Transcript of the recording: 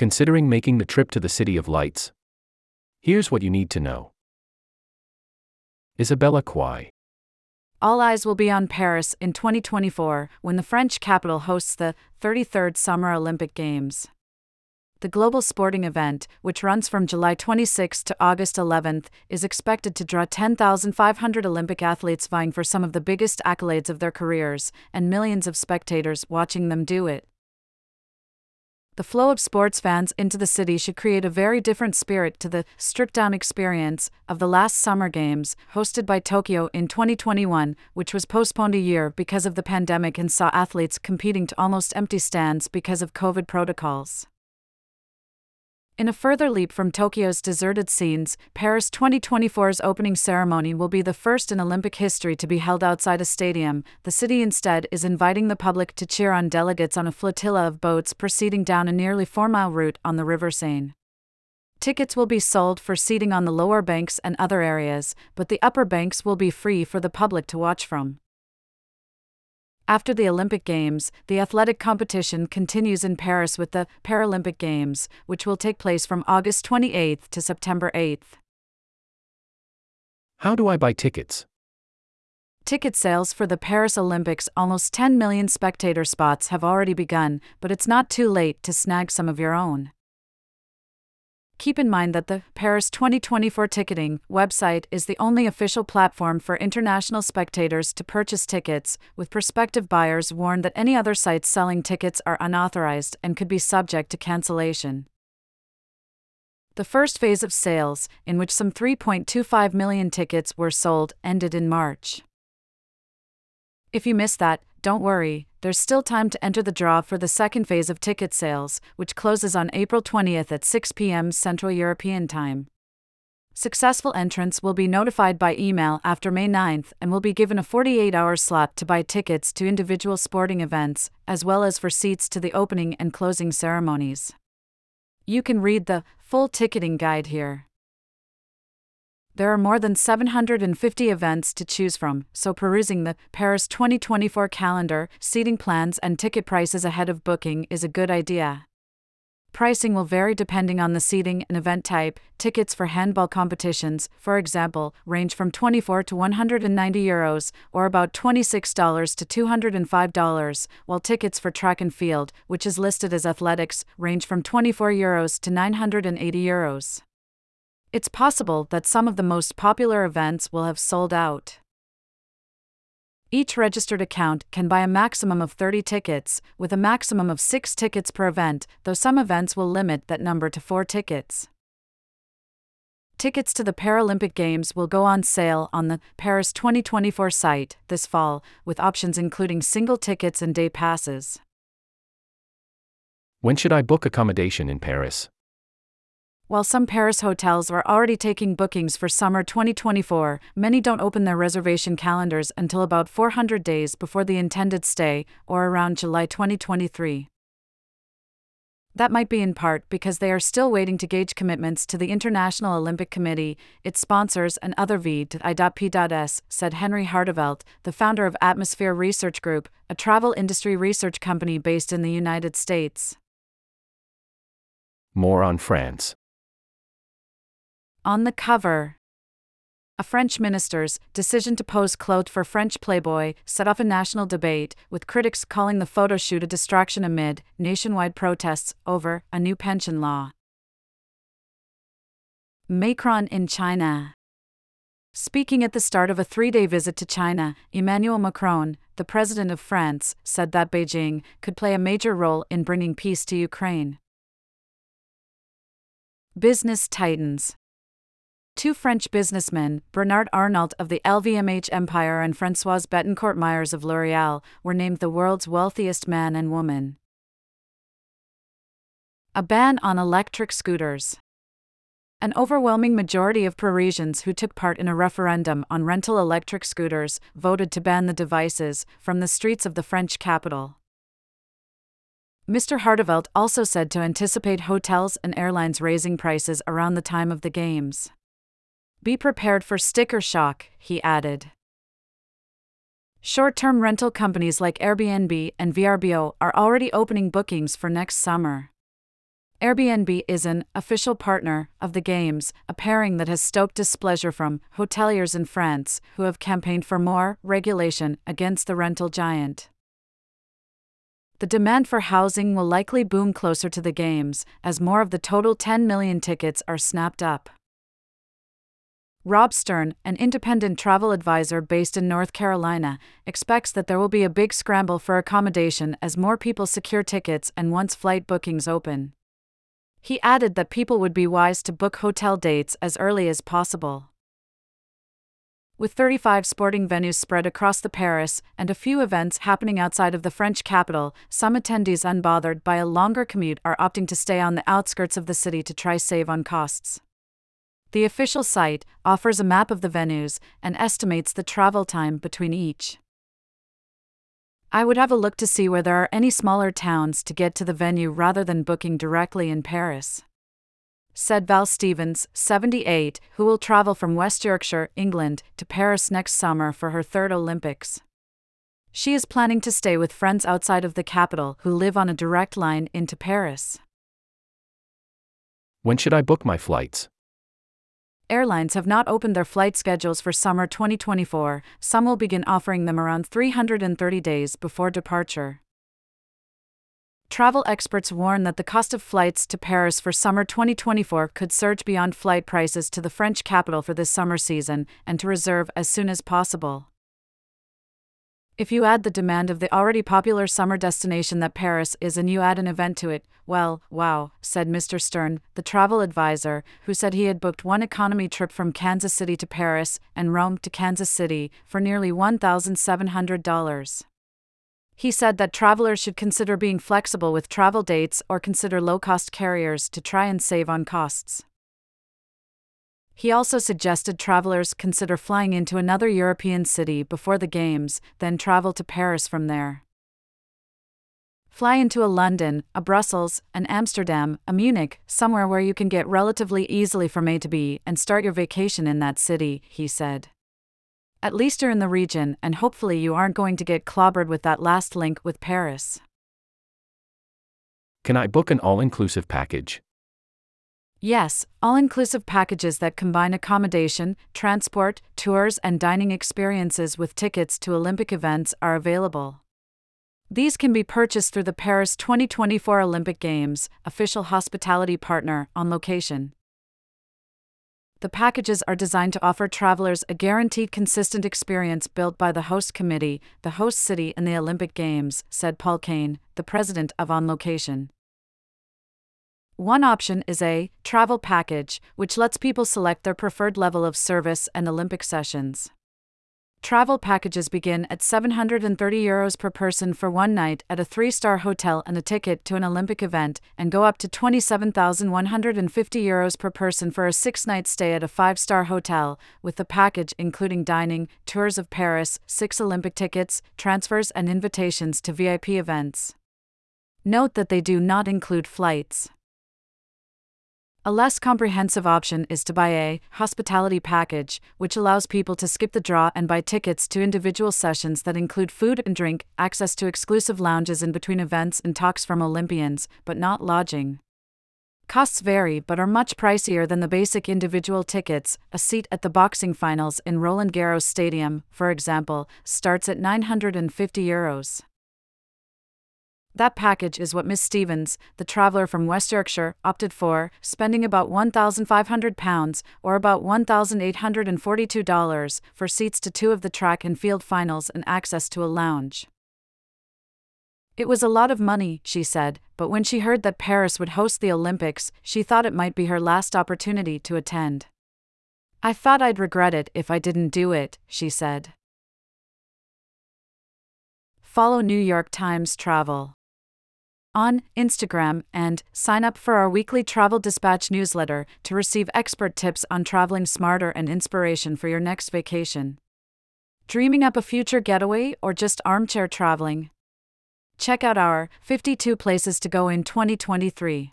Considering making the trip to the City of Lights? Here's what you need to know. Isabella Kwai. All eyes will be on Paris in 2024 when the French capital hosts the 33rd Summer Olympic Games. The global sporting event, which runs from July 26 to August 11, is expected to draw 10,500 Olympic athletes vying for some of the biggest accolades of their careers, and millions of spectators watching them do it. The flow of sports fans into the city should create a very different spirit to the stripped down experience of the last Summer Games, hosted by Tokyo in 2021, which was postponed a year because of the pandemic and saw athletes competing to almost empty stands because of COVID protocols. In a further leap from Tokyo's deserted scenes, Paris 2024's opening ceremony will be the first in Olympic history to be held outside a stadium. The city instead is inviting the public to cheer on delegates on a flotilla of boats proceeding down a nearly four mile route on the River Seine. Tickets will be sold for seating on the lower banks and other areas, but the upper banks will be free for the public to watch from. After the Olympic Games, the athletic competition continues in Paris with the Paralympic Games, which will take place from August 28 to September 8. How do I buy tickets? Ticket sales for the Paris Olympics, almost 10 million spectator spots, have already begun, but it's not too late to snag some of your own. Keep in mind that the Paris 2024 ticketing website is the only official platform for international spectators to purchase tickets, with prospective buyers warned that any other sites selling tickets are unauthorized and could be subject to cancellation. The first phase of sales, in which some 3.25 million tickets were sold, ended in March. If you missed that, don't worry, there's still time to enter the draw for the second phase of ticket sales, which closes on April 20th at 6 p.m. Central European Time. Successful entrants will be notified by email after May 9th and will be given a 48 hour slot to buy tickets to individual sporting events, as well as for seats to the opening and closing ceremonies. You can read the full ticketing guide here. There are more than 750 events to choose from, so perusing the Paris 2024 calendar, seating plans, and ticket prices ahead of booking is a good idea. Pricing will vary depending on the seating and event type. Tickets for handball competitions, for example, range from 24 to 190 euros, or about $26 to $205, while tickets for track and field, which is listed as athletics, range from 24 euros to 980 euros. It's possible that some of the most popular events will have sold out. Each registered account can buy a maximum of 30 tickets, with a maximum of 6 tickets per event, though some events will limit that number to 4 tickets. Tickets to the Paralympic Games will go on sale on the Paris 2024 site this fall, with options including single tickets and day passes. When should I book accommodation in Paris? While some Paris hotels are already taking bookings for summer 2024, many don't open their reservation calendars until about 400 days before the intended stay, or around July 2023. That might be in part because they are still waiting to gauge commitments to the International Olympic Committee, its sponsors, and other V.I.P.S, said Henry Harteveldt, the founder of Atmosphere Research Group, a travel industry research company based in the United States. More on France. On the cover, a French minister's decision to pose clothed for French Playboy set off a national debate, with critics calling the photo shoot a distraction amid nationwide protests over a new pension law. Macron in China. Speaking at the start of a three day visit to China, Emmanuel Macron, the president of France, said that Beijing could play a major role in bringing peace to Ukraine. Business Titans Two French businessmen, Bernard Arnault of the LVMH empire and Francoise Bettencourt Meyers of L'Oreal, were named the world's wealthiest man and woman. A ban on electric scooters. An overwhelming majority of Parisians who took part in a referendum on rental electric scooters voted to ban the devices from the streets of the French capital. Mr. Harteveldt also said to anticipate hotels and airlines raising prices around the time of the Games. Be prepared for sticker shock, he added. Short term rental companies like Airbnb and VRBO are already opening bookings for next summer. Airbnb is an official partner of the Games, a pairing that has stoked displeasure from hoteliers in France who have campaigned for more regulation against the rental giant. The demand for housing will likely boom closer to the Games as more of the total 10 million tickets are snapped up. Rob Stern, an independent travel advisor based in North Carolina, expects that there will be a big scramble for accommodation as more people secure tickets and once flight bookings open. He added that people would be wise to book hotel dates as early as possible. With 35 sporting venues spread across the Paris and a few events happening outside of the French capital, some attendees unbothered by a longer commute are opting to stay on the outskirts of the city to try save on costs. The official site offers a map of the venues and estimates the travel time between each. I would have a look to see where there are any smaller towns to get to the venue rather than booking directly in Paris. Said Val Stevens, 78, who will travel from West Yorkshire, England, to Paris next summer for her third Olympics. She is planning to stay with friends outside of the capital who live on a direct line into Paris. When should I book my flights? Airlines have not opened their flight schedules for summer 2024, some will begin offering them around 330 days before departure. Travel experts warn that the cost of flights to Paris for summer 2024 could surge beyond flight prices to the French capital for this summer season and to reserve as soon as possible. If you add the demand of the already popular summer destination that Paris is and you add an event to it, well, wow, said Mr. Stern, the travel advisor, who said he had booked one economy trip from Kansas City to Paris and Rome to Kansas City for nearly $1,700. He said that travelers should consider being flexible with travel dates or consider low cost carriers to try and save on costs. He also suggested travelers consider flying into another European city before the Games, then travel to Paris from there. Fly into a London, a Brussels, an Amsterdam, a Munich, somewhere where you can get relatively easily from A to B and start your vacation in that city, he said. At least you're in the region, and hopefully you aren't going to get clobbered with that last link with Paris. Can I book an all inclusive package? Yes, all inclusive packages that combine accommodation, transport, tours, and dining experiences with tickets to Olympic events are available. These can be purchased through the Paris 2024 Olympic Games, official hospitality partner, on location. The packages are designed to offer travelers a guaranteed consistent experience built by the host committee, the host city, and the Olympic Games, said Paul Caine, the president of On Location. One option is a travel package, which lets people select their preferred level of service and Olympic sessions. Travel packages begin at 730 euros per person for one night at a three star hotel and a ticket to an Olympic event, and go up to 27,150 euros per person for a six night stay at a five star hotel, with the package including dining, tours of Paris, six Olympic tickets, transfers, and invitations to VIP events. Note that they do not include flights. A less comprehensive option is to buy a hospitality package, which allows people to skip the draw and buy tickets to individual sessions that include food and drink, access to exclusive lounges in between events and talks from Olympians, but not lodging. Costs vary but are much pricier than the basic individual tickets. A seat at the boxing finals in Roland Garros Stadium, for example, starts at 950 euros. That package is what Miss Stevens, the traveller from West Yorkshire, opted for, spending about £1,500 or about $1,842 for seats to two of the track and field finals and access to a lounge. It was a lot of money, she said, but when she heard that Paris would host the Olympics, she thought it might be her last opportunity to attend. I thought I'd regret it if I didn't do it, she said. Follow New York Times Travel on Instagram and sign up for our weekly Travel Dispatch newsletter to receive expert tips on traveling smarter and inspiration for your next vacation. Dreaming up a future getaway or just armchair traveling? Check out our 52 places to go in 2023.